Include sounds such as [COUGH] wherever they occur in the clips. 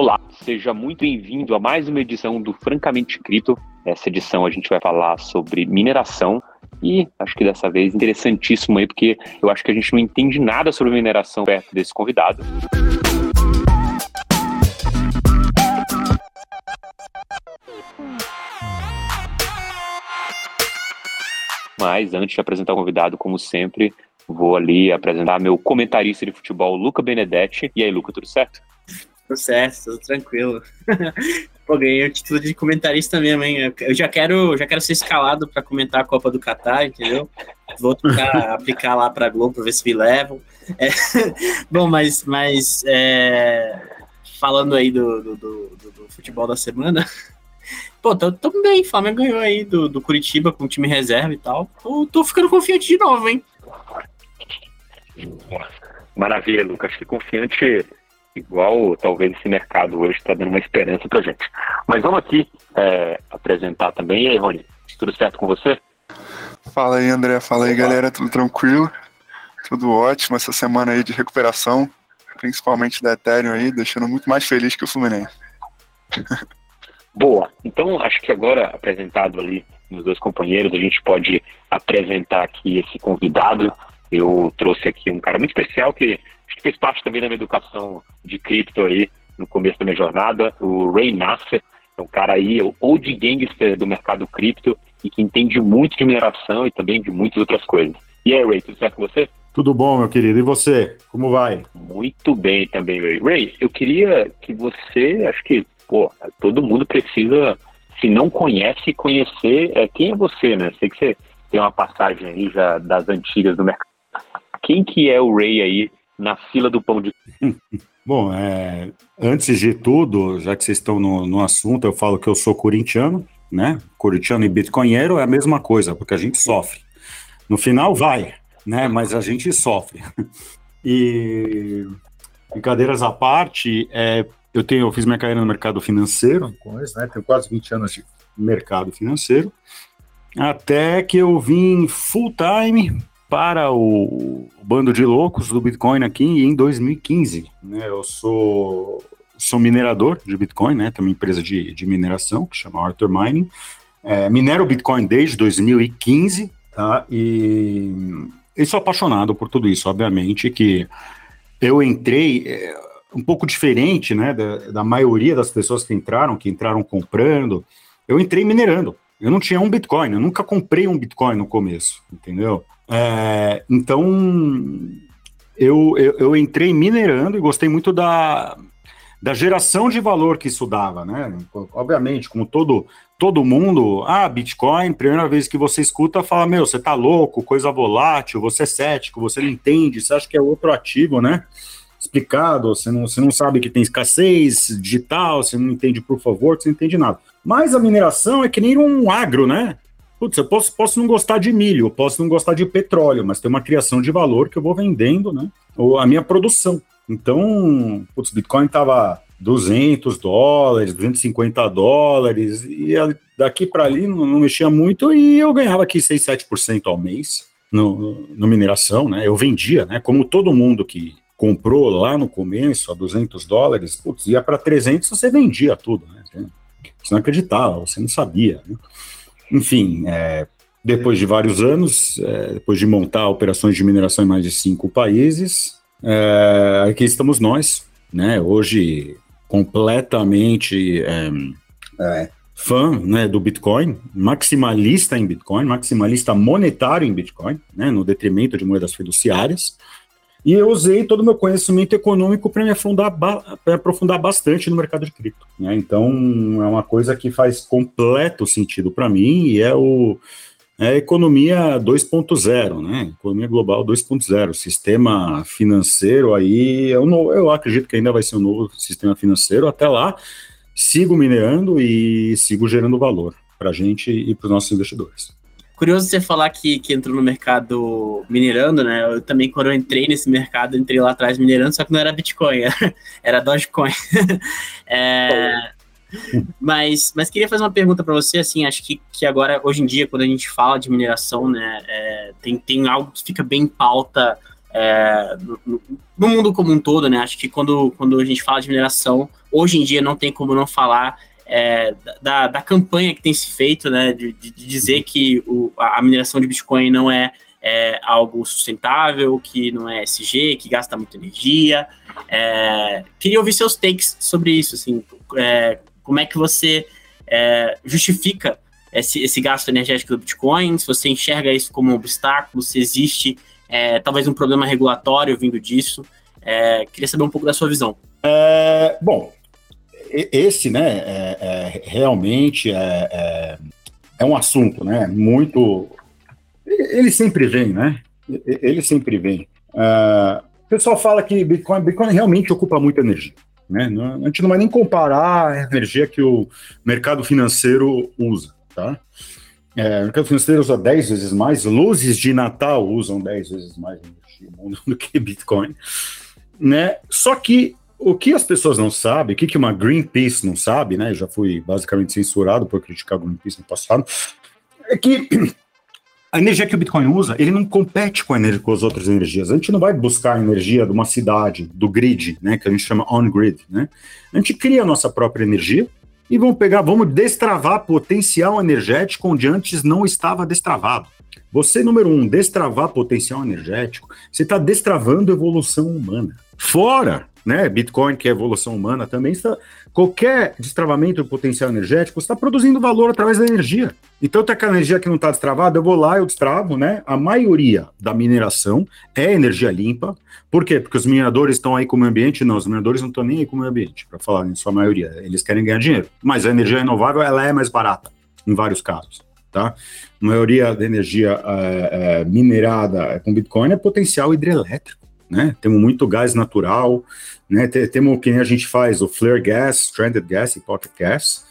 Olá, seja muito bem-vindo a mais uma edição do Francamente Cripto. Essa edição a gente vai falar sobre mineração e acho que dessa vez interessantíssimo aí, porque eu acho que a gente não entende nada sobre mineração perto desse convidado. Mas antes de apresentar o convidado, como sempre, vou ali apresentar meu comentarista de futebol, Luca Benedetti. E aí, Luca, tudo certo? Certo, tudo tranquilo. [LAUGHS] Pô, ganhei o título de comentarista mesmo, hein? Eu já quero, já quero ser escalado para comentar a Copa do Catar, entendeu? Vou [LAUGHS] aplicar lá para Globo para ver se me levam. É, [LAUGHS] bom, mas, mas é, falando aí do, do, do, do, futebol da semana, pô, tô, tô bem. Flamengo ganhou aí do, do Curitiba com o time reserva e tal. Tô, tô ficando confiante de novo, hein? Maravilha, Lucas. Que confiante igual talvez esse mercado hoje está dando uma esperança para gente. Mas vamos aqui é, apresentar também. E aí, Rony, tudo certo com você? Fala aí, André. Fala aí, galera. Tudo tranquilo? Tudo ótimo essa semana aí de recuperação, principalmente da Ethereum aí, deixando muito mais feliz que o Fluminense. [LAUGHS] Boa. Então, acho que agora, apresentado ali nos dois companheiros, a gente pode apresentar aqui esse convidado. Eu trouxe aqui um cara muito especial que fez parte também da minha educação de cripto aí no começo da minha jornada, o Ray Nasser, é um cara aí, o old gangster do mercado cripto e que entende muito de mineração e também de muitas outras coisas. E aí, Ray, tudo certo com você? Tudo bom, meu querido. E você? Como vai? Muito bem também, Ray. Ray, eu queria que você, acho que, pô, todo mundo precisa, se não conhece, conhecer é, quem é você, né? Sei que você tem uma passagem aí já das antigas do mercado. Quem que é o Ray aí na fila do pão de. [LAUGHS] Bom, é, antes de tudo, já que vocês estão no, no assunto, eu falo que eu sou corintiano, né? Corintiano e bitcoinheiro é a mesma coisa, porque a gente sofre. No final vai, né? Mas a gente sofre. [LAUGHS] E brincadeiras à parte, é, eu tenho, eu fiz minha carreira no mercado financeiro, né? Tenho quase 20 anos de mercado financeiro. Até que eu vim full time para o bando de loucos do Bitcoin aqui em 2015. Né? Eu sou, sou minerador de Bitcoin, né? Uma empresa de, de mineração que chama Arthur Mining. É, minero Bitcoin desde 2015, tá? E, e sou apaixonado por tudo isso, obviamente, que eu entrei é, um pouco diferente, né, da, da maioria das pessoas que entraram, que entraram comprando, eu entrei minerando. Eu não tinha um Bitcoin, eu nunca comprei um Bitcoin no começo, entendeu? É, então, eu, eu, eu, entrei minerando e gostei muito da, da geração de valor que isso dava, né? Obviamente, como todo, todo mundo, ah, Bitcoin, primeira vez que você escuta, fala, meu, você tá louco, coisa volátil, você é cético, você não entende, você acha que é outro ativo, né? Explicado, você não, você não sabe que tem escassez digital, você não entende por favor, você não entende nada. Mas a mineração é que nem um agro, né? Putz, eu posso, posso não gostar de milho, eu posso não gostar de petróleo, mas tem uma criação de valor que eu vou vendendo, né? Ou a minha produção. Então, putz, Bitcoin estava 200 dólares, 250 dólares, e daqui para ali não, não, mexia muito e eu ganhava aqui 6, 7% ao mês no, no, mineração, né? Eu vendia, né? Como todo mundo que comprou lá no começo a 200 dólares, putz, ia para 300, você vendia tudo, né? Você não acreditava, você não sabia, né? Enfim, é, depois de vários anos, é, depois de montar operações de mineração em mais de cinco países, é, aqui estamos nós, né? Hoje completamente é, é, fã né, do Bitcoin, maximalista em Bitcoin, maximalista monetário em Bitcoin, né, no detrimento de moedas fiduciárias. E eu usei todo o meu conhecimento econômico para me afundar, para aprofundar bastante no mercado de cripto. Né? Então, é uma coisa que faz completo sentido para mim e é o é a economia 2.0, né? Economia global 2.0, sistema financeiro aí, eu, não, eu acredito que ainda vai ser um novo sistema financeiro. Até lá, sigo minerando e sigo gerando valor para a gente e para os nossos investidores. Curioso você falar que, que entrou no mercado minerando, né? Eu também, quando eu entrei nesse mercado, entrei lá atrás minerando, só que não era Bitcoin, [LAUGHS] era, era Dogecoin. [LAUGHS] é, mas, mas queria fazer uma pergunta para você, assim, acho que, que agora, hoje em dia, quando a gente fala de mineração, né, é, tem, tem algo que fica bem em pauta é, no, no, mundo como um todo, né? Acho que quando, quando a gente fala de mineração, hoje em dia não tem como não falar é, da, da campanha que tem se feito, né, de, de dizer que o, a mineração de Bitcoin não é, é, algo sustentável, que não é SG, que gasta muita energia. É, queria ouvir seus takes sobre isso, assim, é, como é que você é, justifica esse, esse gasto energético do Bitcoin, se você enxerga isso como um obstáculo, se existe é, talvez um problema regulatório vindo disso. Queria saber um pouco da sua visão. Bom, esse, né, é, é, realmente é, é, um assunto, né, muito... Ele sempre vem, né? Ele sempre vem. o pessoal fala que Bitcoin, Bitcoin realmente ocupa muita energia. Né? A gente não vai nem comparar a energia que o mercado financeiro usa. Tá? É, o mercado financeiro usa 10 vezes mais, luzes de Natal usam 10 vezes mais energia [LAUGHS] do que Bitcoin. Né? Só que o que as pessoas não sabem, o que, uma Greenpeace não sabe, né? Já fui basicamente censurado por criticar a Greenpeace no passado, é que [CLEARS THROAT] a energia que o Bitcoin usa, ele não compete com, a energia, com as outras energias. A gente não vai buscar a energia de uma cidade, do grid, né? Que a gente chama on-grid, né? A gente cria a nossa própria energia e vamos pegar, vamos destravar potencial energético onde antes não estava destravado. Você, número um, destravar potencial energético, você está destravando evolução humana. Fora né, Bitcoin, que é evolução humana, também está. Qualquer destravamento do potencial energético está produzindo valor através da energia. Então, tem aquela energia que não está destravada, eu vou lá, eu destravo, né? A maioria da mineração é energia limpa. Por quê? Porque os mineradores estão aí com o meio ambiente? Não, os mineradores não estão nem aí com o meio ambiente, para falar em sua maioria. Eles querem ganhar dinheiro. Mas a energia renovável, ela é mais barata, em vários casos. Tá? A maioria da energia é, é, minerada com Bitcoin é potencial hidrelétrico né? Temos muito gás natural, né? Temos que a gente faz, o flare gas, stranded gas e pocket gas,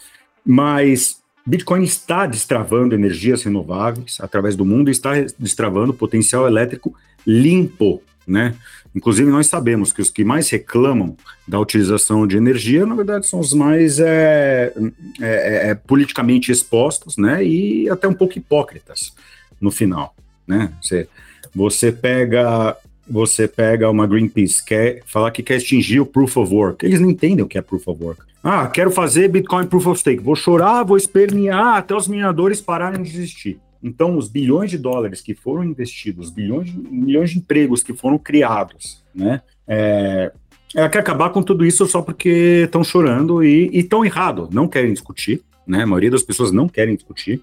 mas Bitcoin está destravando energias renováveis através do mundo está destravando potencial elétrico limpo, né? Inclusive, nós sabemos que os que mais reclamam da utilização de energia, na verdade, são os mais é, é, é, é politicamente expostos, né? E até um pouco hipócritas no final, né? Você, você pega você pega uma Greenpeace, quer falar que quer extingir o Proof of Work. Eles não entendem o que é Proof of Work. Ah, quero fazer Bitcoin Proof of Stake. Vou chorar, vou espernear até os mineradores pararem de existir. Então, os bilhões de dólares que foram investidos, bilhões de, milhões de empregos que foram criados, né? É, ela quer acabar com tudo isso só porque estão chorando e estão errado, não querem discutir, né? A maioria das pessoas não querem discutir.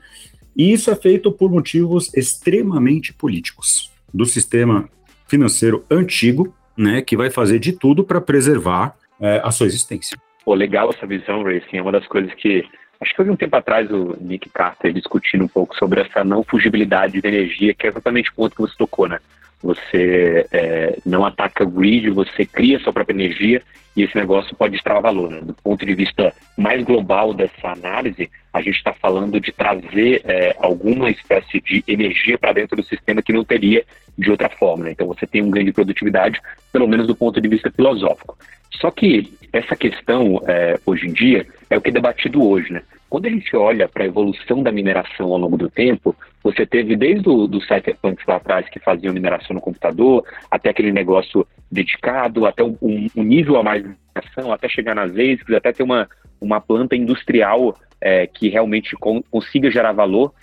E isso é feito por motivos extremamente políticos do sistema financeiro antigo, né, que vai fazer de tudo para preservar é, a sua existência. Pô, legal essa visão, Ray. É uma das coisas que acho que eu vi um tempo atrás o Nick Carter discutindo um pouco sobre essa não fugibilidade da energia, que é exatamente o ponto que você tocou, né? Você é, não ataca grid, você cria sua própria energia e esse negócio pode extrair valor. Né? Do ponto de vista mais global dessa análise, a gente está falando de trazer é, alguma espécie de energia para dentro do sistema que não teria de outra forma. Né? Então você tem um ganho de produtividade, pelo menos do ponto de vista filosófico. Só que essa questão, é, hoje em dia, é o que é debatido hoje. Né? Quando a gente olha para a evolução da mineração ao longo do tempo, você teve desde o do cypherpunks lá atrás que faziam mineração no computador, até aquele negócio dedicado, até um, um nível a mais de mineração, até chegar nas ASICs, até ter uma, uma planta industrial é, que realmente con consiga gerar valor,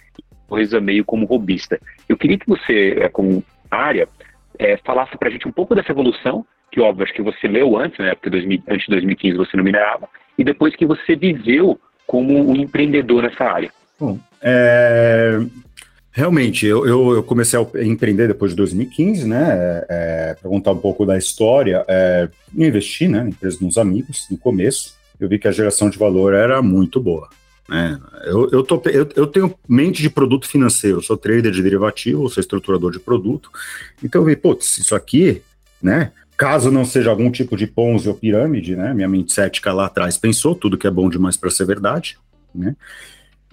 coisa meio como robista. Eu queria que você, é, como área, é, falasse para a gente um pouco dessa evolução, que óbvio, acho que você leu antes, né, porque 2000, antes de 2015 você não minerava, e depois que você viveu como um empreendedor nessa área. Bom, é, Realmente, eu, eu, eu, comecei a empreender depois de 2015, né? É, é para contar um pouco da história, é, investi né, na empresa dos amigos no começo. Eu vi que a geração de valor era muito boa. Né? Eu, eu, tô, eu, eu tenho mente de produto financeiro, sou trader de derivativo, sou estruturador de produto. Então eu vi, putz, isso aqui, né? Caso não seja algum tipo de Ponzi ou pirâmide, né? Minha mente cética lá atrás pensou tudo que é bom demais para ser verdade, né?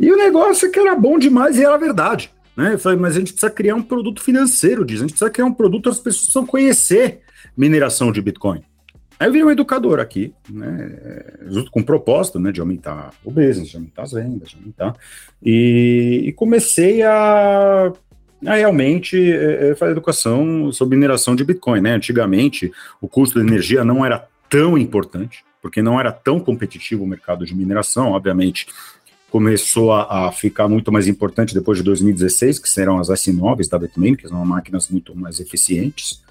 E o negócio é que era bom demais e era verdade. Né? Eu falei, mas a gente precisa criar um produto financeiro disso, a gente precisa criar um produto as pessoas precisam conhecer mineração de Bitcoin. Aí eu vi um educador aqui, né, junto com o propósito né, de aumentar o business, de aumentar as vendas, de aumentar. E, e comecei a, a realmente é, fazer educação sobre mineração de Bitcoin. Né? Antigamente, o custo de energia não era tão importante porque não era tão competitivo o mercado de mineração, obviamente começou a, a, ficar muito mais importante depois de 2016, que serão as S9 da Bitmain, que são máquinas muito mais eficientes,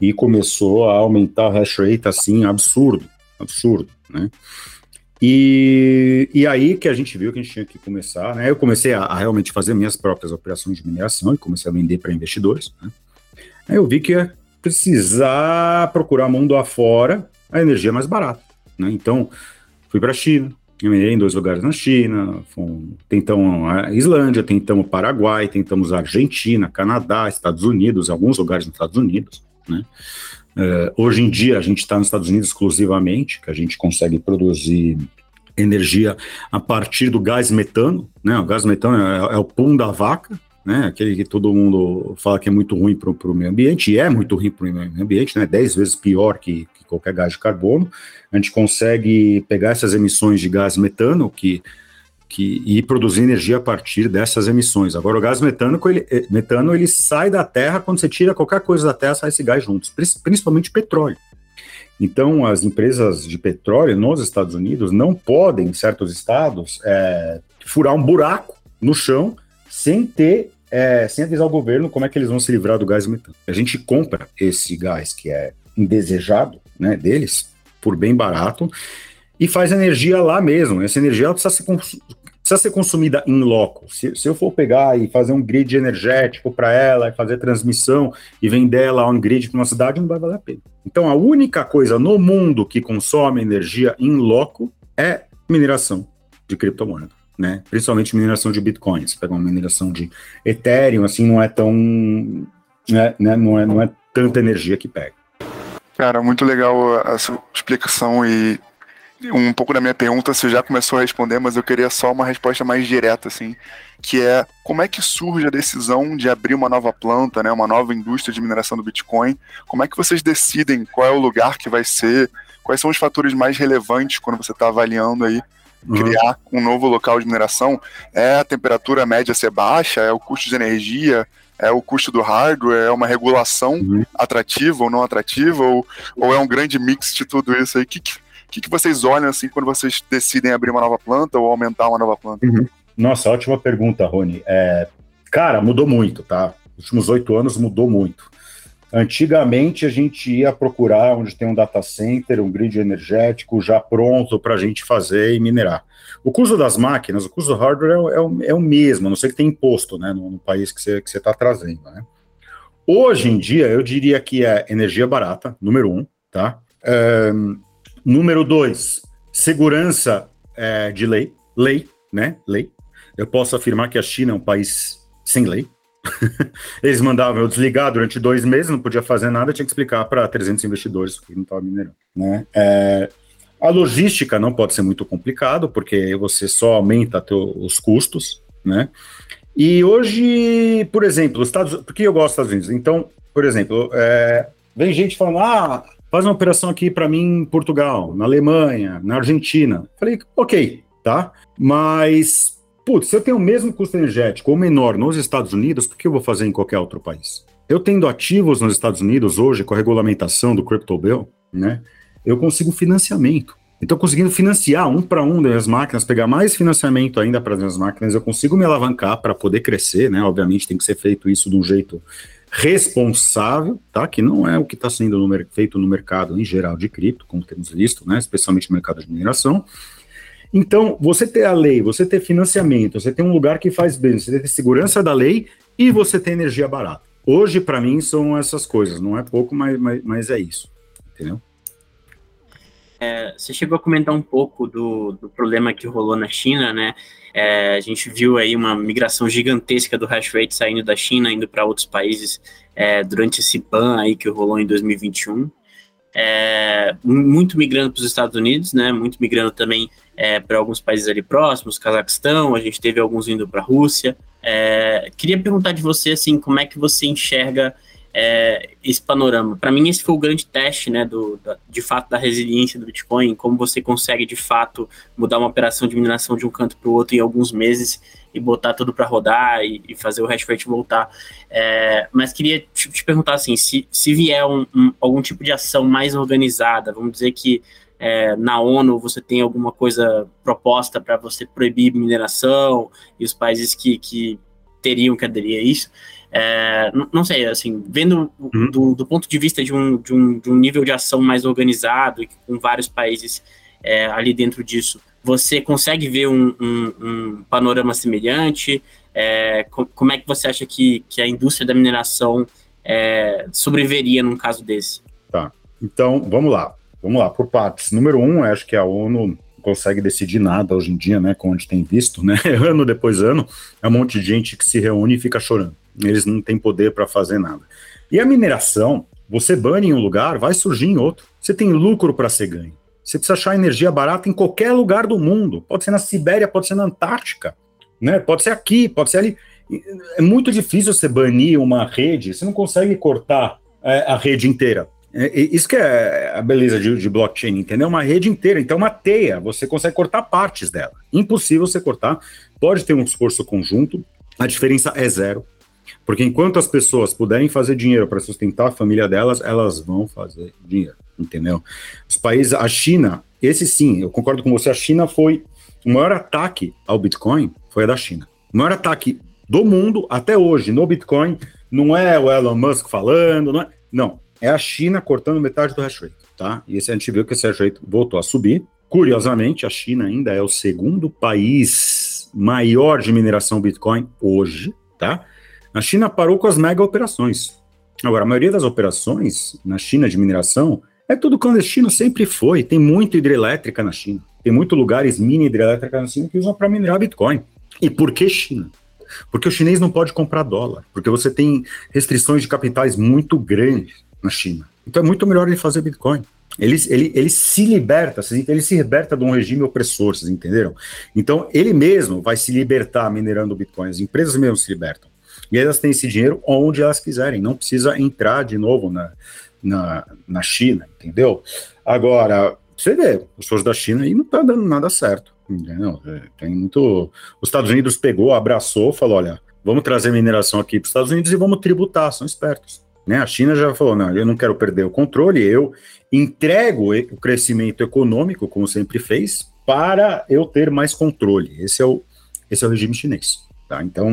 e começou a aumentar o hash rate assim, absurdo, absurdo, né? E, e aí que a gente viu que a gente tinha que começar, né? Eu comecei a, a realmente fazer minhas próprias operações de mineração e comecei a vender para investidores, né? Aí eu vi que ia precisar procurar mundo afora a energia mais barata, né? Então, fui para a China, em dois lugares na China, tentamos a Islândia, tentamos Paraguai, tentamos a Argentina, Canadá, Estados Unidos, alguns lugares nos Estados Unidos, né? Uh, hoje em dia a gente está nos Estados Unidos exclusivamente, que a gente consegue produzir energia a partir do gás metano, né? O gás metano é, é o pum da vaca, né? Aquele que todo mundo fala que é muito ruim para o meio ambiente, e é muito ruim para o meio ambiente, né? Dez vezes pior que, que, qualquer gás de carbono. A gente consegue pegar essas emissões de gás metano que, que, e produzir energia a partir dessas emissões. Agora, o gás metano ele, eh, metano, ele sai da Terra, quando você tira qualquer coisa da Terra, sai esse gás juntos, principalmente petróleo. Então, as empresas de petróleo nos Estados Unidos não podem, em certos estados, é, furar um buraco no chão sem ter, é, sem avisar o governo como é que eles vão se livrar do gás metano. A gente compra esse gás que é indesejado, né, deles, por bem barato, e faz energia lá mesmo. Essa energia precisa ser, precisa ser consumida em loco. Se, se, eu for pegar e fazer um grid energético para ela, e fazer transmissão e vender ela on grid para uma cidade, não vai valer a pena. Então, a única coisa no mundo que consome energia em loco é mineração de criptomoeda né? Principalmente mineração de Bitcoin. Você pega uma mineração de Ethereum, assim, não é tão. Né, né, não, é, não é tanta energia que pega. Cara, muito legal a sua explicação e um pouco da minha pergunta você já começou a responder, mas eu queria só uma resposta mais direta, assim, que é como é que surge a decisão de abrir uma nova planta, né, uma nova indústria de mineração do Bitcoin? Como é que vocês decidem qual é o lugar que vai ser? Quais são os fatores mais relevantes quando você está avaliando aí Uhum. criar um novo local de mineração, é a temperatura média ser baixa, é o custo de energia, é o custo do hardware, é uma regulação uhum. atrativa ou não atrativa, ou, ou é um grande mix de tudo isso aí? O que, que, que vocês olham assim quando vocês decidem abrir uma nova planta ou aumentar uma nova planta? Uhum. Nossa, ótima pergunta, Rony. É, cara, mudou muito, tá? Nos últimos oito anos mudou muito. Antigamente a gente ia procurar onde tem um data center, um grid energético já pronto para a gente fazer e minerar. O custo das máquinas, o custo do hardware é, é, o, é o, mesmo, a não sei que tem imposto né, no, no país que você está trazendo. Né? Hoje em dia, eu diria que é energia barata, número um, tá? É, número dois, segurança é, de lei, lei, né? Lei. Eu posso afirmar que a China é um país sem lei, [LAUGHS] Eles mandavam eu desligar durante dois meses, não podia fazer nada, tinha que explicar para 300 investidores que não estava minerando. Né? É, a logística não pode ser muito complicado, porque você só aumenta teu, os custos, né? E hoje, por exemplo, os Estados por que eu gosto dos Estados Unidos? Então, por exemplo, é, vem gente falando, ah, faz uma operação aqui para mim em Portugal, na Alemanha, na Argentina. Falei, ok, tá? Mas putz, se eu tenho o mesmo custo energético ou menor nos Estados Unidos, por que eu vou fazer em qualquer outro país? Eu tendo ativos nos Estados Unidos hoje, com a regulamentação do Crypto Bill, né, eu consigo financiamento. Então, conseguindo financiar um para um das minhas máquinas, pegar mais financiamento ainda para as minhas máquinas, eu consigo me alavancar para poder crescer, né? Obviamente tem que ser feito isso de um jeito responsável, tá? Que não é o que está sendo no, feito no mercado em geral de cripto, como temos visto, né? Especialmente no mercado de mineração. Então, você ter a lei, você ter financiamento, você tem um lugar que faz bem, você ter segurança da lei e você ter energia barata. Hoje, para mim, são essas coisas. Não é pouco, mas, mas, mas é isso. Entendeu? É, você chegou a comentar um pouco do, do problema que rolou na China, né? É, a gente viu aí uma migração gigantesca do hash rate saindo da China, indo para outros países é, durante esse ban aí que rolou em 2021. É, muito migrando para os Estados Unidos, né? Muito migrando também é, para alguns países ali próximos, Cazaquistão, a gente teve alguns indo para a Rússia. É, queria perguntar de você, assim, como é que você enxerga é, esse panorama? Para mim, esse foi o grande teste, né, do, da, de fato, da resiliência do Bitcoin, como você consegue, de fato, mudar uma operação de mineração de um canto para o outro em alguns meses e botar tudo para rodar e, e, fazer o hash rate voltar. É, mas queria te, te, perguntar, assim, se, se vier um, um, algum tipo de ação mais organizada, vamos dizer que é, na ONU você tem alguma coisa proposta para você proibir mineração e os países que, que teriam que aderir a isso. É, não, não, sei, assim, vendo uhum. do, do, ponto de vista de um, de, um, de um nível de ação mais organizado e com vários países é, ali dentro disso, você consegue ver um, um, um panorama semelhante? É, como é que você acha que, que a indústria da mineração é, sobreviveria num caso desse? Tá, então vamos lá, vamos lá, por partes. Número um, acho que a ONU consegue decidir nada hoje em dia, né, como a gente tem visto, né, [LAUGHS] ano depois ano, é um monte de gente que se reúne e fica chorando. Eles não têm poder para fazer nada. E a mineração, você bane em um lugar, vai surgir em outro. Você tem lucro para ser ganho. Você precisa achar energia barata em qualquer lugar do mundo. Pode ser na Sibéria, pode ser na Antártica, né? Pode ser aqui, pode ser ali. É muito difícil você banir uma rede. Você não consegue cortar é, a rede inteira. É, isso que é a beleza de, de, blockchain, entendeu? Uma rede inteira, então uma teia, você consegue cortar partes dela. Impossível você cortar. Pode ter um esforço conjunto, a diferença é zero. Porque enquanto as pessoas puderem fazer dinheiro para sustentar a família delas, elas vão fazer dinheiro, entendeu? Os países, a China, esse sim, eu concordo com você, a China foi o maior ataque ao Bitcoin foi a da China. O maior ataque do mundo até hoje no Bitcoin não é o Elon Musk falando, não é, não, é a China cortando metade do hash rate, tá? E esse a gente viu que esse hash rate voltou a subir. Curiosamente, a China ainda é o segundo país maior de mineração Bitcoin hoje, tá? A China parou com as mega operações. Agora, a maioria das operações na China de mineração é tudo clandestino, sempre foi. Tem muita hidrelétrica na China. Tem muitos lugares mini hidrelétrica na China que usam para minerar Bitcoin. E por que China? Porque o chinês não pode comprar dólar, porque você tem restrições de capitais muito grandes na China. Então é muito melhor ele fazer Bitcoin. Ele, ele, ele se liberta, ele se liberta de um regime opressor, vocês entenderam? Então ele mesmo vai se libertar minerando Bitcoin, as empresas mesmo se libertam. E elas têm esse dinheiro onde elas quiserem, não precisa entrar de novo na, na, na China, entendeu? Agora, você vê, os pessoas da China aí não tá dando nada certo, entendeu? É, tem muito... Os Estados Unidos pegou, abraçou, falou, olha, vamos trazer mineração aqui para os Estados Unidos e vamos tributar, são espertos. Né? A China já falou, não, eu não quero perder o controle, eu entrego o crescimento econômico, como sempre fez, para eu ter mais controle. Esse é o, esse é o regime chinês. Tá? Então,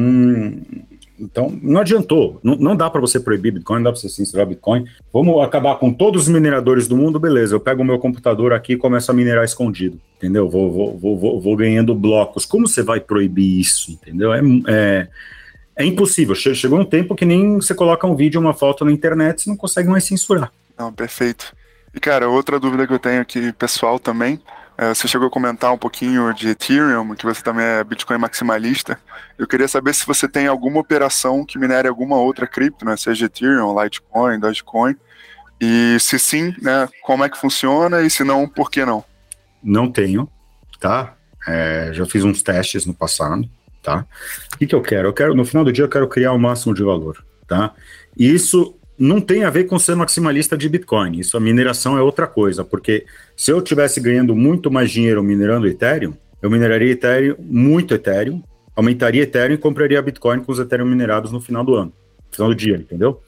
então, não adiantou. Não, não dá para você proibir Bitcoin, não dá para você censurar Bitcoin. Vamos acabar com todos os mineradores do mundo, beleza. Eu pego o meu computador aqui e começo a minerar escondido, entendeu? Vou, vou, vou, vou, vou ganhando blocos. Como você vai proibir isso, entendeu? É, é, é impossível. Chegou um tempo que nem você coloca um vídeo, uma foto na internet, você não consegue mais censurar. Não, perfeito. E, cara, outra dúvida que eu tenho aqui, pessoal, também, é, você chegou a comentar um pouquinho de Ethereum, que você também é Bitcoin maximalista. Eu queria saber se você tem alguma operação que minere alguma outra cripto, né? Seja Ethereum, Litecoin, Dogecoin. E se sim, né, como é que funciona e se não, por que não? Não tenho, tá? É, já fiz uns testes no passado, tá? O que, que eu quero? Eu quero, no final do dia, eu quero criar o máximo de valor, tá? E isso não tem a ver com ser maximalista de Bitcoin. Isso a mineração é outra coisa, porque se eu tivesse ganhando muito mais dinheiro minerando Ethereum, eu mineraria Ethereum, muito Ethereum, aumentaria Ethereum e compraria Bitcoin com os Ethereum minerados no final do ano, no final do dia, entendeu?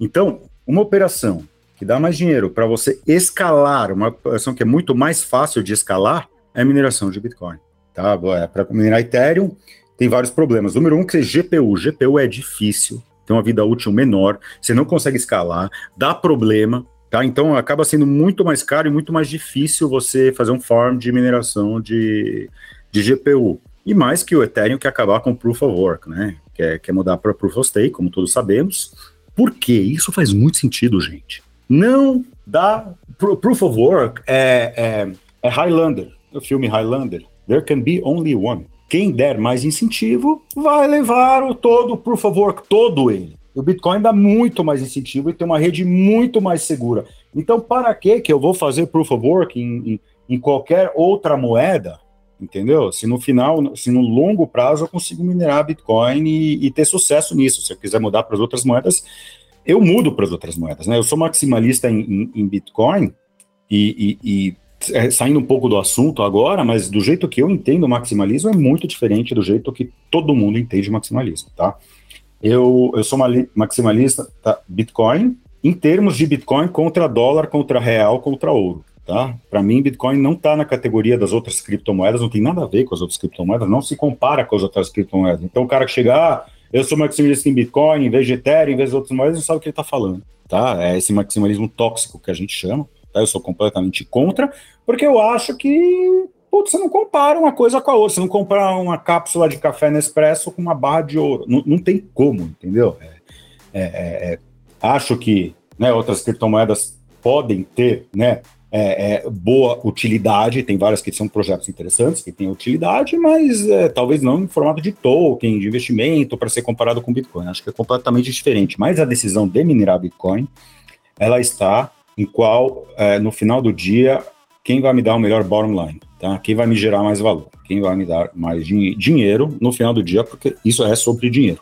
Então, uma operação que dá mais dinheiro para você escalar, uma operação que é muito mais fácil de escalar, é mineração de Bitcoin. Tá? É, para minerar Ethereum, tem vários problemas. Número um, que é GPU. GPU é difícil, tem uma vida útil menor, você não consegue escalar, dá problema, tá? Então acaba sendo muito mais caro e muito mais difícil você fazer um farm de mineração de, de GPU. E mais que o Ethereum que acabar com Proof of Work, né? Quer, quer mudar para Proof of Stake, como todos sabemos. Por quê? Isso faz muito sentido, gente. Não dá. Proof of Work é, é, é Highlander, o filme Highlander. There can be only one. Quem der mais incentivo vai levar o todo, por favor, todo ele. O Bitcoin dá muito mais incentivo e tem uma rede muito mais segura. Então, para que que eu vou fazer proof of work em, em, em, qualquer outra moeda? Entendeu? Se no final, se no longo prazo eu consigo minerar Bitcoin e, e ter sucesso nisso. Se eu quiser mudar para as outras moedas, eu mudo para as outras moedas. Né? Eu sou maximalista em, em Bitcoin e, e é, saindo um pouco do assunto agora, mas do jeito que eu entendo o maximalismo é muito diferente do jeito que todo mundo entende maximalismo, tá? Eu, eu sou maximalista tá? Bitcoin em termos de Bitcoin contra dólar, contra real, contra ouro, tá? Para mim, Bitcoin não está na categoria das outras criptomoedas, não tem nada a ver com as outras criptomoedas, não se compara com as outras criptomoedas. Então, o cara que chega, ah, eu sou maximalista em Bitcoin, em vez de Ethereum, em vez de outras moedas, não sabe o que ele está falando, tá? É esse maximalismo tóxico que a gente chama? Eu sou completamente contra, porque eu acho que putz, você não compara uma coisa com a outra, você não compara uma cápsula de café Nespresso com uma barra de ouro, não, não tem como, entendeu? É, é, é, é acho que né, outras criptomoedas podem ter, né, é, é, boa utilidade, tem várias que são projetos interessantes, que têm utilidade, mas talvez não em formato de token, de investimento, para ser comparado com Bitcoin. Acho que é completamente diferente. Mas a decisão de minerar Bitcoin, ela está em qual, é, no final do dia, quem vai me dar o melhor bottom line, tá? Quem vai me gerar mais valor, quem vai me dar mais din dinheiro no final do dia, porque isso é sobre dinheiro.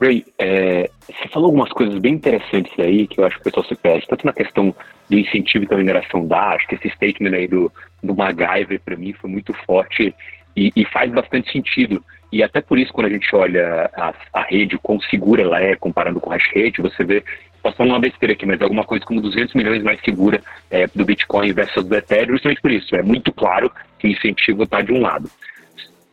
Ray, é, você falou algumas coisas bem interessantes aí que eu acho que o pessoal se perde, tanto na questão do incentivo que a mineração dá, acho que esse statement aí do, do MacGyver para mim foi muito forte e, e, faz bastante sentido. E até por isso, quando a gente olha a, a rede, quão segura ela é comparando com hash rate, você vê, posso falar uma besteira aqui, mas alguma coisa como 200 milhões mais segura é, do Bitcoin versus do Ethereum, justamente por isso. É muito claro que o incentivo está de um lado.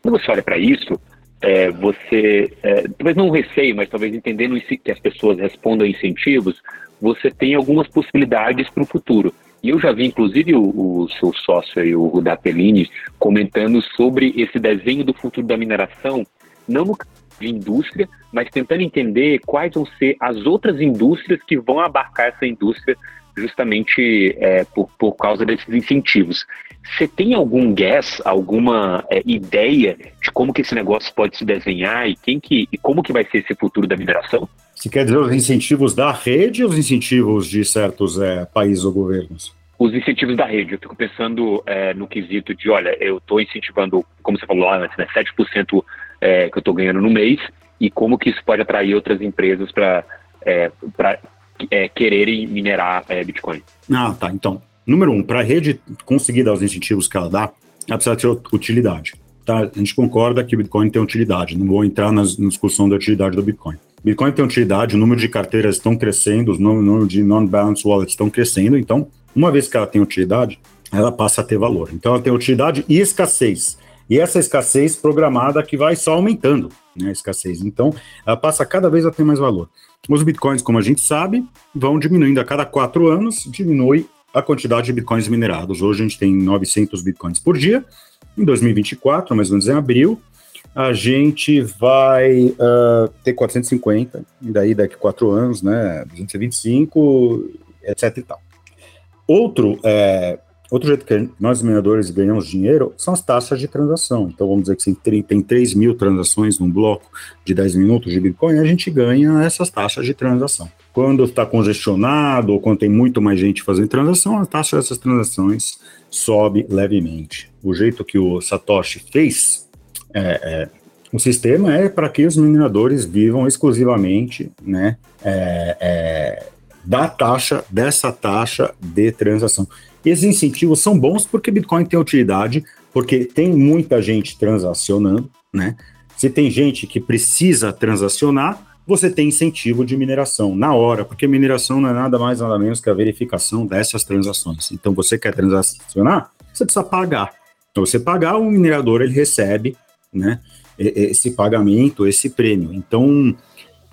Quando você olha para isso, é, você, é, talvez não receio, mas talvez entendendo que as pessoas respondam a incentivos, você tem algumas possibilidades para o futuro. E eu já vi, inclusive, o, o seu sócio aí, o Rudapellini, comentando sobre esse desenho do futuro da mineração, não no de indústria, mas tentando entender quais vão ser as outras indústrias que vão abarcar essa indústria justamente é, por, por causa desses incentivos. Você tem algum guess, alguma é, ideia de como que esse negócio pode se desenhar e quem que e como que vai ser esse futuro da mineração? Você quer dizer os incentivos da rede ou os incentivos de certos é, países ou governos? Os incentivos da rede. Eu fico pensando é, no quesito de, olha, eu estou incentivando, como você falou antes, né, 7% é, que eu estou ganhando no mês e como que isso pode atrair outras empresas para é, é, quererem minerar é, Bitcoin. Ah, tá. Então, número um, para a rede conseguir dar os incentivos que ela dá, ela precisa ter utilidade. Tá? A gente concorda que o Bitcoin tem utilidade, não vou entrar nas, na discussão da utilidade do Bitcoin. Bitcoin tem utilidade, o número de carteiras estão crescendo, o número de non-balance wallets estão crescendo, então, uma vez que ela tem utilidade, ela passa a ter valor. Então, ela tem utilidade e escassez. E essa escassez programada que vai só aumentando, né, a escassez. Então, ela passa cada vez a ter mais valor. Os bitcoins, como a gente sabe, vão diminuindo a cada quatro anos, diminui a quantidade de bitcoins minerados. Hoje a gente tem 900 bitcoins por dia. Em 2024, mais ou menos em abril, a gente vai uh, ter 450, e daí daqui a quatro anos, né, 225, etc e tal. Outro é, Outro jeito que nós, mineradores, ganhamos dinheiro são as taxas de transação. Então, vamos dizer que tem 3 mil transações num bloco de 10 minutos de Bitcoin, a gente ganha essas taxas de transação. Quando está congestionado ou quando tem muito mais gente fazendo transação, a taxa dessas transações sobe levemente. O jeito que o Satoshi fez é, é, o sistema é para que os mineradores vivam exclusivamente né, é, é da taxa, dessa taxa de transação. Esses incentivos são bons porque Bitcoin tem utilidade, porque tem muita gente transacionando, né? Se tem gente que precisa transacionar, você tem incentivo de mineração na hora, porque mineração não é nada mais nada menos que a verificação dessas transações. Então, você quer transacionar, você precisa pagar. Então, você pagar, o minerador ele recebe, né? Esse pagamento, esse prêmio. Então,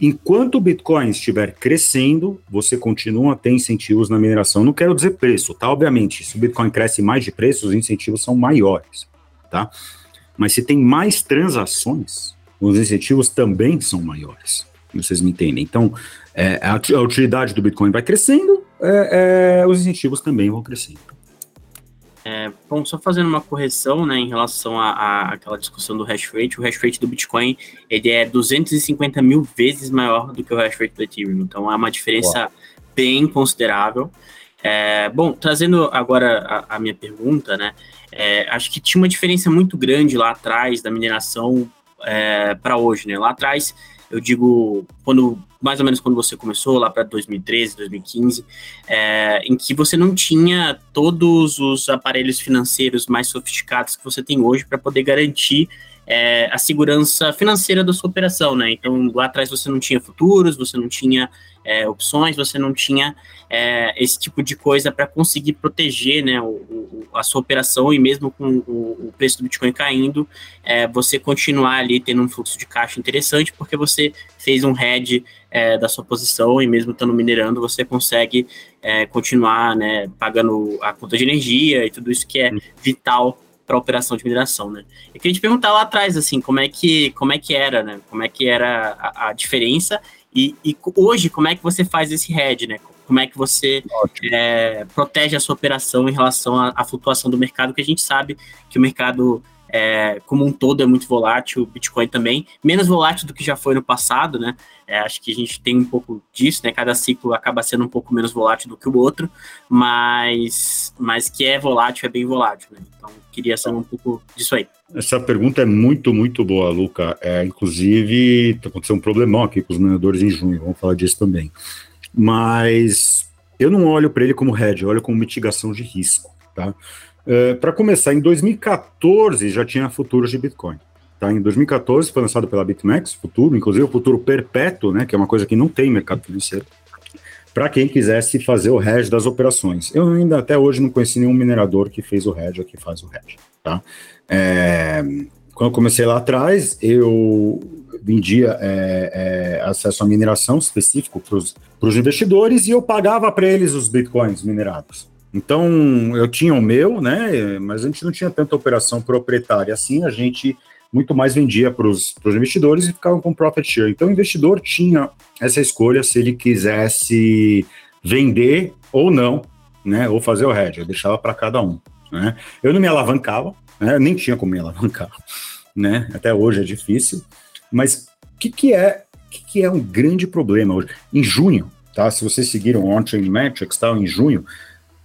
Enquanto o Bitcoin estiver crescendo, você continua a ter incentivos na mineração. Não quero dizer preço, tá? Obviamente, se o Bitcoin cresce mais de preço, os incentivos são maiores, tá? Mas se tem mais transações, os incentivos também são maiores. Vocês me entendem? Então, é, a, a, utilidade do Bitcoin vai crescendo, é, é, os incentivos também vão crescendo. É, bom, só fazendo uma correção, né, em relação à aquela discussão do hash rate, o hash rate do Bitcoin, ele é 250 mil vezes maior do que o hash rate do Ethereum, então é uma diferença Uau. bem considerável. É, bom, trazendo agora a, a minha pergunta, né, é, acho que tinha uma diferença muito grande lá atrás da mineração é, para hoje, né, lá atrás eu digo, quando mais ou menos quando você começou, lá para 2013, 2015, é, em que você não tinha todos os aparelhos financeiros mais sofisticados que você tem hoje para poder garantir é, a segurança financeira da sua operação, né? Então, lá atrás você não tinha futuros, você não tinha é, opções, você não tinha é, esse tipo de coisa para conseguir proteger né, o, o, a sua operação e mesmo com o, o preço do Bitcoin caindo, é, você continuar ali tendo um fluxo de caixa interessante, porque você fez um hedge é, da sua posição e mesmo estando minerando, você consegue continuar né, pagando a conta de energia e tudo isso que é vital para operação de mineração, né? Eu queria te perguntar lá atrás, assim, como é que, como é que era, né? Como é que era a, a diferença e, e, hoje, como é que você faz esse hedge, né? Como é que você é, protege a sua operação em relação à, à, flutuação do mercado, que a gente sabe que o mercado é, como um todo é muito volátil, o Bitcoin também, menos volátil do que já foi no passado, né? É, acho que a gente tem um pouco disso, né? Cada ciclo acaba sendo um pouco menos volátil do que o outro, mas, mas que é volátil, é bem volátil, né? Então, queria saber um pouco disso aí. Essa pergunta é muito, muito boa, Luca. É, inclusive, aconteceu um problemão aqui com os mineradores em junho, vamos falar disso também. Mas eu não olho para ele como hedge, eu olho como mitigação de risco, tá? É, para começar, em 2014 já tinha futuros de Bitcoin. Tá? Em 2014 foi lançado pela BitMEX, futuro, inclusive o futuro perpétuo, né, que é uma coisa que não tem mercado financeiro, para quem quisesse fazer o hedge das operações. Eu ainda até hoje não conheci nenhum minerador que fez o hedge ou que faz o hedge. Tá? É, quando eu comecei lá atrás, eu vendia é, é, acesso à mineração específico para os investidores e eu pagava para eles os bitcoins minerados. Então, eu tinha o meu, né? Mas a gente não tinha tanta operação proprietária assim, a gente muito mais vendia para os investidores e ficava com profit share. Então, o investidor tinha essa escolha se ele quisesse vender ou não, né? Ou fazer o hedge, eu deixava para cada um. Né? Eu não me alavancava, né? nem tinha como me alavancar, né? Até hoje é difícil. Mas o que, que é que, que é um grande problema hoje? Em junho, tá? Se vocês seguiram o On-Chain Metrics, tá? Em junho,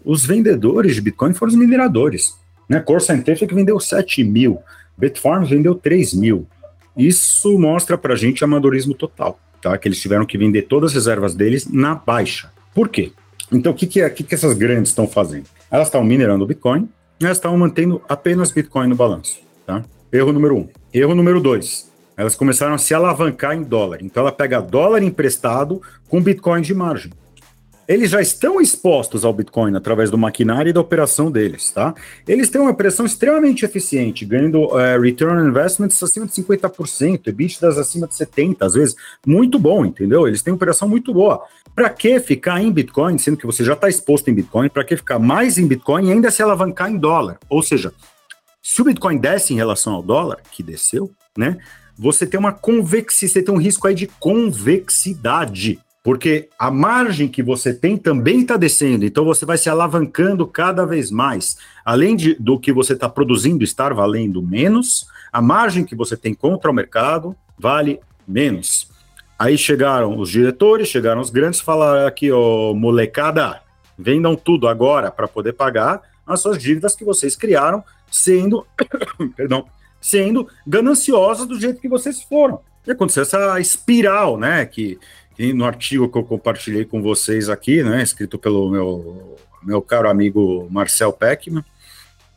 os vendedores de Bitcoin foram os mineradores. Né? Core Scientific vendeu 7 mil, Bitfarms vendeu 3 mil. Isso mostra para a gente amadorismo total, tá? Que eles tiveram que vender todas as reservas deles na baixa. Por quê? Então, o que, que, é, que, que essas grandes estão fazendo? Elas estão minerando Bitcoin, elas estão mantendo apenas Bitcoin no balanço, tá? Erro número um. Erro número dois. Elas começaram a se alavancar em dólar. Então, ela pega dólar emprestado com Bitcoin de margem eles já estão expostos ao Bitcoin através do maquinário e da operação deles, tá? Eles têm uma operação extremamente eficiente, ganhando uh, return on investments acima de 50%, EBITDAs acima de 70%, às vezes, muito bom, entendeu? Eles têm uma operação muito boa. Para que ficar em Bitcoin, sendo que você já está exposto em Bitcoin, para que ficar mais em Bitcoin e ainda se alavancar em dólar? Ou seja, se o Bitcoin desce em relação ao dólar, que desceu, né? Você tem uma convexidade, você tem um risco aí de convexidade. Porque a margem que você tem também está descendo, então você vai se alavancando cada vez mais. Além de, do que você está produzindo estar valendo menos, a margem que você tem contra o mercado vale menos. Aí chegaram os diretores, chegaram os grandes, falaram aqui, ó, molecada, vendam tudo agora para poder pagar as suas dívidas que vocês criaram, sendo, [COUGHS] perdão, sendo gananciosas do jeito que vocês foram. E aconteceu essa espiral, né, que e no artigo que eu compartilhei com vocês aqui, né, escrito pelo meu, meu caro amigo Marcel Peckman,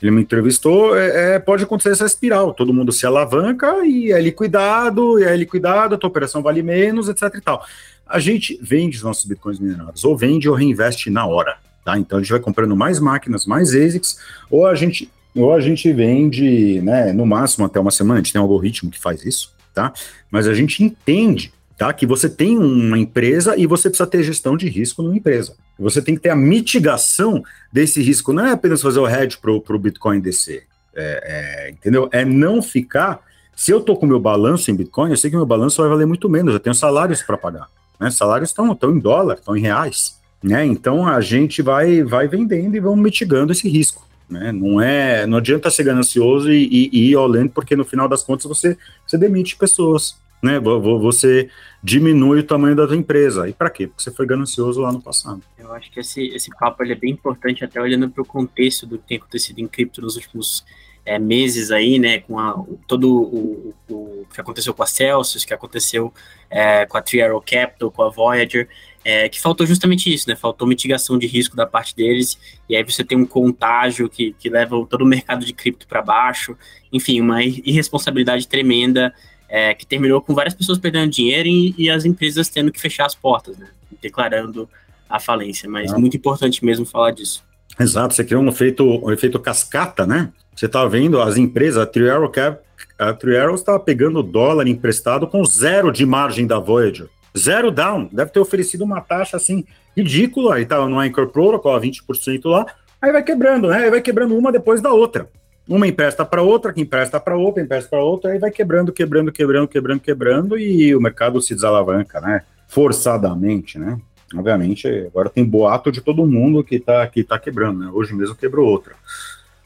ele me entrevistou, é, é, pode acontecer essa espiral, todo mundo se alavanca e é liquidado, e é liquidado, a tua operação vale menos, etc e tal. A gente vende os nossos bitcoins minerados, ou vende ou reinveste na hora, tá? Então a gente vai comprando mais máquinas, mais ASICs, ou a gente, ou a gente vende, né, no máximo até uma semana, a gente tem um algoritmo que faz isso, tá? Mas a gente entende tá? Que você tem uma empresa e você precisa ter gestão de risco numa empresa. Você tem que ter a mitigação desse risco. Não é apenas fazer o hedge para o Bitcoin descer, é, é, entendeu? É não ficar. Se eu estou com meu balanço em Bitcoin, eu sei que meu balanço vai valer muito menos. Eu tenho salários para pagar. Né? Salários estão em dólar, estão em reais. Né? Então a gente vai, vai vendendo e vamos mitigando esse risco. Né? Não é, não adianta ser ganancioso e, e, e ir in, porque no final das contas você, você demite pessoas né? Você diminui o tamanho da tua empresa. E para quê? Porque você foi ganancioso lá no passado. Eu acho que esse, esse papo é bem importante, até olhando para o contexto do que tem acontecido em cripto nos últimos é, meses aí, né? Com a, todo o, o, o, que aconteceu com a Celsius, que aconteceu é, com a Three Capital, com a Voyager. É, que faltou justamente isso, né? Faltou mitigação de risco da parte deles, e aí você tem um contágio que, que leva todo o mercado de cripto para baixo, enfim, uma irresponsabilidade tremenda é, que terminou com várias pessoas perdendo dinheiro e, e, as empresas tendo que fechar as portas, né? Declarando a falência. Mas é. muito importante mesmo falar disso. Exato, você criou um efeito, um efeito cascata, né? Você está vendo as empresas, a Three Arrow, Cap, a Three Arrows estava pegando dólar emprestado com zero de margem da Voyager. Zero down. Deve ter oferecido uma taxa assim ridícula. Aí estava no Anchor Protocol, 20% lá. Aí vai quebrando, né? Aí vai quebrando uma depois da outra. Uma empresta para outra, que empresta para outra, empresta para outra, aí vai quebrando, quebrando, quebrando, quebrando, quebrando, e o mercado se desalavanca, né? Forçadamente, né? Obviamente, agora tem boato de todo mundo que tá, que tá quebrando, né? Hoje mesmo quebrou outra.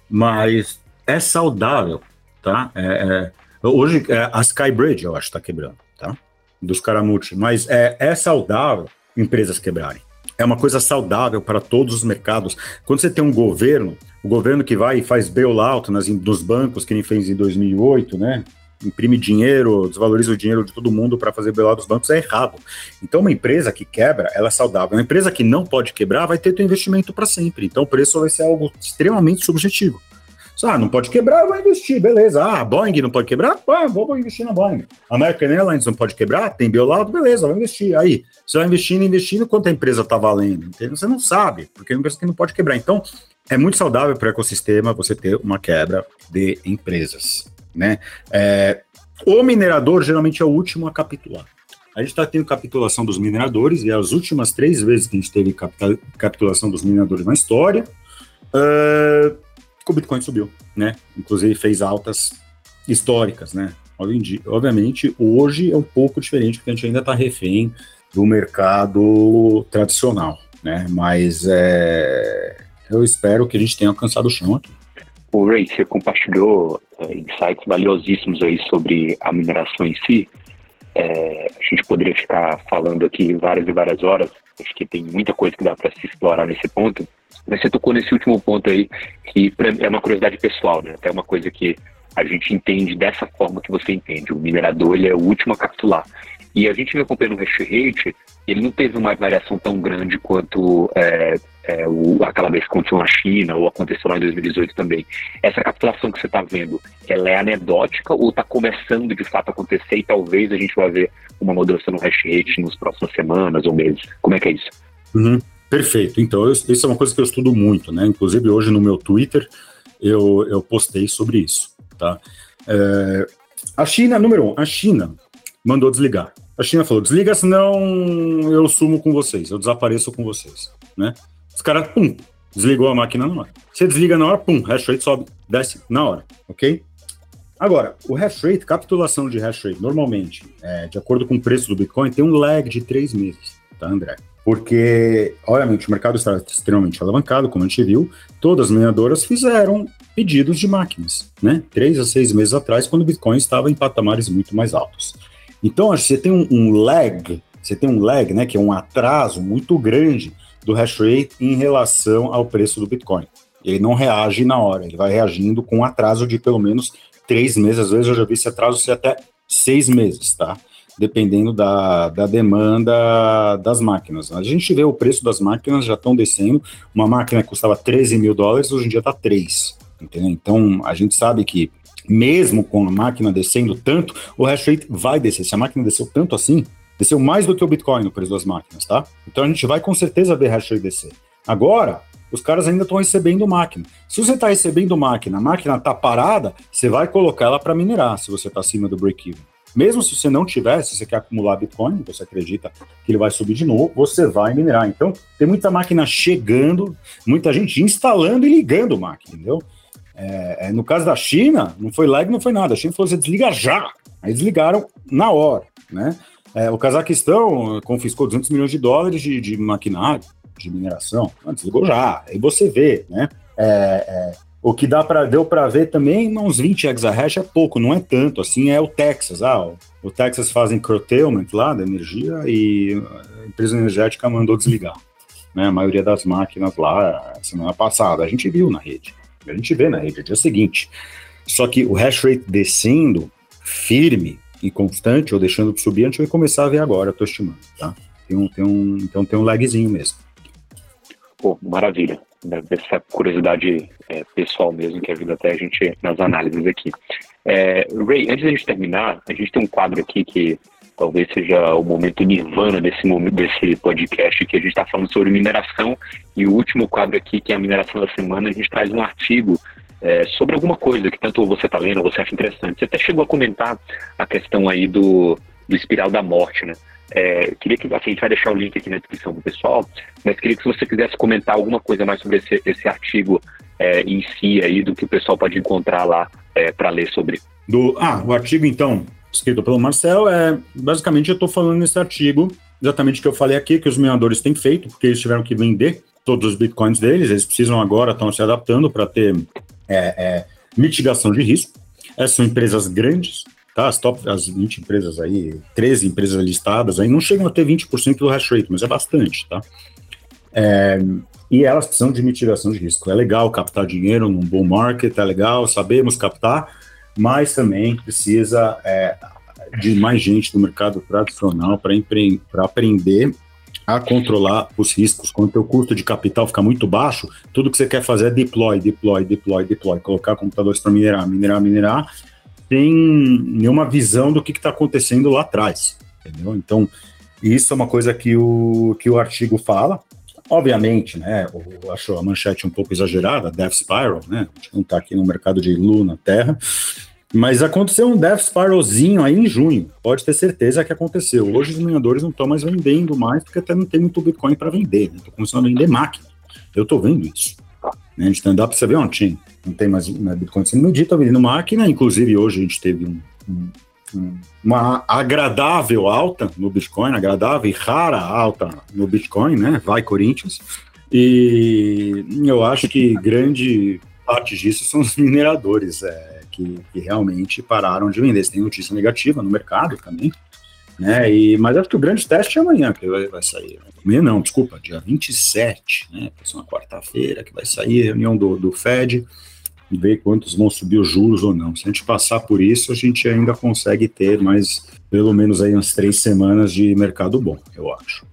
Mas é saudável, tá? É, é, hoje é, a Skybridge, eu acho, está quebrando, tá? Dos Caramucci. Mas é, é saudável empresas quebrarem é uma coisa saudável para todos os mercados. Quando você tem um governo, o governo que vai e faz bailout nas, nos bancos, que nem fez em 2008, né? Imprime dinheiro, desvaloriza o dinheiro de todo mundo para fazer bailout dos bancos, é errado. Então, uma empresa que quebra, ela é saudável. Uma empresa que não pode quebrar vai ter teu investimento para sempre. Então, o preço vai ser algo extremamente subjetivo. Ah, não pode quebrar, vou investir, beleza. Ah, Boeing não pode quebrar? Ah, vou investir na Boeing. American Airlines não pode quebrar? Tem biolado? Beleza, vou investir. Aí, você vai investindo, investindo, quanto a empresa está valendo? Entendeu? Você não sabe, porque é uma empresa que não pode quebrar. Então, é muito saudável para o ecossistema você ter uma quebra de empresas, né? É, o minerador geralmente é o último a capitular. A gente está tendo capitulação dos mineradores, e as últimas três vezes que a gente teve capitulação dos mineradores na história, uh, o Bitcoin subiu, né? Inclusive fez altas históricas, né? Obviamente, hoje é um pouco diferente, porque a gente ainda está refém do mercado tradicional, né? Mas é, eu espero que a gente tenha alcançado o chão aqui. O Ray, você compartilhou é, insights valiosíssimos aí sobre a mineração em si. É, a gente poderia ficar falando aqui várias e várias horas. Acho que tem muita coisa que dá para se explorar nesse ponto. Mas você tocou nesse último ponto aí, que é uma curiosidade pessoal, né? Até uma coisa que a gente entende dessa forma que você entende. O minerador ele é o último a capitular. E a gente vem acompanhando o hash rate, ele não teve uma variação tão grande quanto é, é, o, aquela vez que aconteceu na China ou aconteceu lá em 2018 também. Essa capitulação que você está vendo, ela é anedótica ou está começando de fato a acontecer e talvez a gente vá ver uma mudança no hash rate nas próximas semanas ou meses? Como é que é isso? Uhum. Perfeito. Então, eu, isso é uma coisa que eu estudo muito, né? Inclusive, hoje no meu Twitter, eu, eu postei sobre isso, tá? É, a China, número um, a China mandou desligar. A China falou, desliga, senão eu sumo com vocês, eu desapareço com vocês, né? Os caras, pum, desligou a máquina na hora. Você desliga na hora, pum, hash rate sobe, desce na hora, ok? Agora, o hash rate, capitulação de hash rate, normalmente, é, de acordo com o preço do Bitcoin, tem um lag de três meses, tá, André? Porque, obviamente, o mercado está extremamente alavancado, como a gente viu, todas as mineradoras fizeram pedidos de máquinas, né? Três a seis meses atrás, quando o Bitcoin estava em patamares muito mais altos. Então, você tem um, um lag, você tem um lag, né, que é um atraso muito grande do hash rate em relação ao preço do Bitcoin. Ele não reage na hora, ele vai reagindo com um atraso de pelo menos três meses, às vezes eu já vi esse atraso ser até seis meses, tá? Dependendo da, da demanda das máquinas. A gente vê o preço das máquinas já estão descendo. Uma máquina que custava 13 mil dólares, hoje em dia está 3. Entendeu? Então, a gente sabe que mesmo com a máquina descendo tanto, o hash rate vai descer. Se a máquina desceu tanto assim, desceu mais do que o Bitcoin no preço das máquinas, tá? Então a gente vai com certeza ver hash rate descer. Agora, os caras ainda estão recebendo máquina. Se você está recebendo máquina, a máquina está parada, você vai colocar ela para minerar, se você está acima do break-even. Mesmo se você não tiver, se você quer acumular Bitcoin, você acredita que ele vai subir de novo, você vai minerar. Então, tem muita máquina chegando, muita gente instalando e ligando máquina, entendeu? É, é, no caso da China, não foi lag, não foi nada. A China falou, você desliga já. Aí desligaram na hora, né? É, o Cazaquistão confiscou 200 milhões de dólares de, de maquinário, de mineração. Ah, desligou já. Aí você vê, né? É, é o que dá deu para ver também, uns 20 exahash é pouco, não é tanto, assim é o Texas. Ah, o, o Texas fazem curtailment lá da energia e a empresa energética mandou desligar. Né, a maioria das máquinas lá, semana passada, a gente viu na rede. A gente vê na rede, dia seguinte. Só que o hash rate descendo firme e constante, ou deixando subir, a gente vai começar a ver agora, tô estimando, tá? Tem um, tem um, então tem um lagzinho mesmo. Pô, maravilha dessa curiosidade é, pessoal mesmo que ajuda até a gente nas análises aqui. É, Ray, antes da gente terminar, a gente tem um quadro aqui que talvez seja o momento nirvana desse, momento, desse podcast que a gente está falando sobre mineração e o último quadro aqui, que é a mineração da semana, a gente traz um artigo é, sobre alguma coisa que tanto você está lendo você acha interessante. Você até chegou a comentar a questão aí do, do espiral da morte, né? É, queria que assim, a gente vai deixar o link aqui na descrição do pessoal, mas queria que você quisesse comentar alguma coisa mais sobre esse, esse artigo é, em si aí do que o pessoal pode encontrar lá é, para ler sobre. Do, ah, o artigo então escrito pelo Marcel é basicamente eu estou falando nesse artigo exatamente o que eu falei aqui que os mineradores têm feito porque eles tiveram que vender todos os bitcoins deles, eles precisam agora estão se adaptando para ter é, é, mitigação de risco. Essas são empresas grandes, tá? As top, as 20 empresas aí, 13 empresas listadas aí, não chegam a ter 20% do hash rate, mas é bastante, tá? É, e elas precisam de mitigação de risco. É legal captar dinheiro num bull market, é legal, sabemos captar, mas também precisa é, de mais gente no mercado tradicional para aprender a controlar os riscos. Quando o teu custo de capital fica muito baixo, tudo que você quer fazer é deploy, deploy, deploy, deploy, colocar computadores para minerar, minerar, minerar, sem nenhuma visão do que está acontecendo lá atrás, entendeu? Então, isso é uma coisa que o, que o artigo fala. Obviamente, né, eu acho a manchete um pouco exagerada, Death Spiral, né, a gente não está aqui no mercado de Luna Terra, mas aconteceu um Death Spiralzinho aí em junho. Pode ter certeza que aconteceu. Hoje os minadores não estão mais vendendo mais, porque até não tem muito Bitcoin para vender. Estou né? começando a vender máquina. Eu estou vendo isso. Né? De stand-up para você ver ontem. Não tem mais né, Bitcoin sendo vendido, está vendendo máquina. Inclusive, hoje a gente teve um, um, uma agradável alta no Bitcoin, agradável e rara alta no Bitcoin, né? Vai Corinthians. E eu acho que grande parte disso são os mineradores. É, que, que realmente pararam de vender. Você tem notícia negativa no mercado também. Né? E, mas acho que o grande teste é amanhã que vai, vai sair. Amanhã não, desculpa, dia 27, né? Uma quarta-feira que vai sair a reunião do, do Fed e ver quantos vão subir os juros ou não. Se a gente passar por isso, a gente ainda consegue ter mais pelo menos aí umas três semanas de mercado bom, eu acho.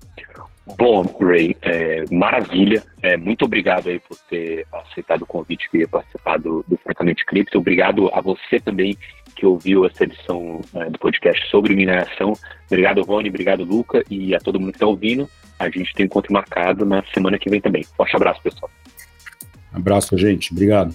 Bom, Ray, é, maravilha. É, muito obrigado aí por ter aceitado o convite e participar do, do Cripto. Obrigado a você também que ouviu essa edição é, do podcast sobre mineração. Obrigado, Rony, obrigado, Luca, e a todo mundo que está ouvindo. A gente tem um encontro marcado na semana que vem também. Forte abraço, pessoal. Abraço, gente. Obrigado.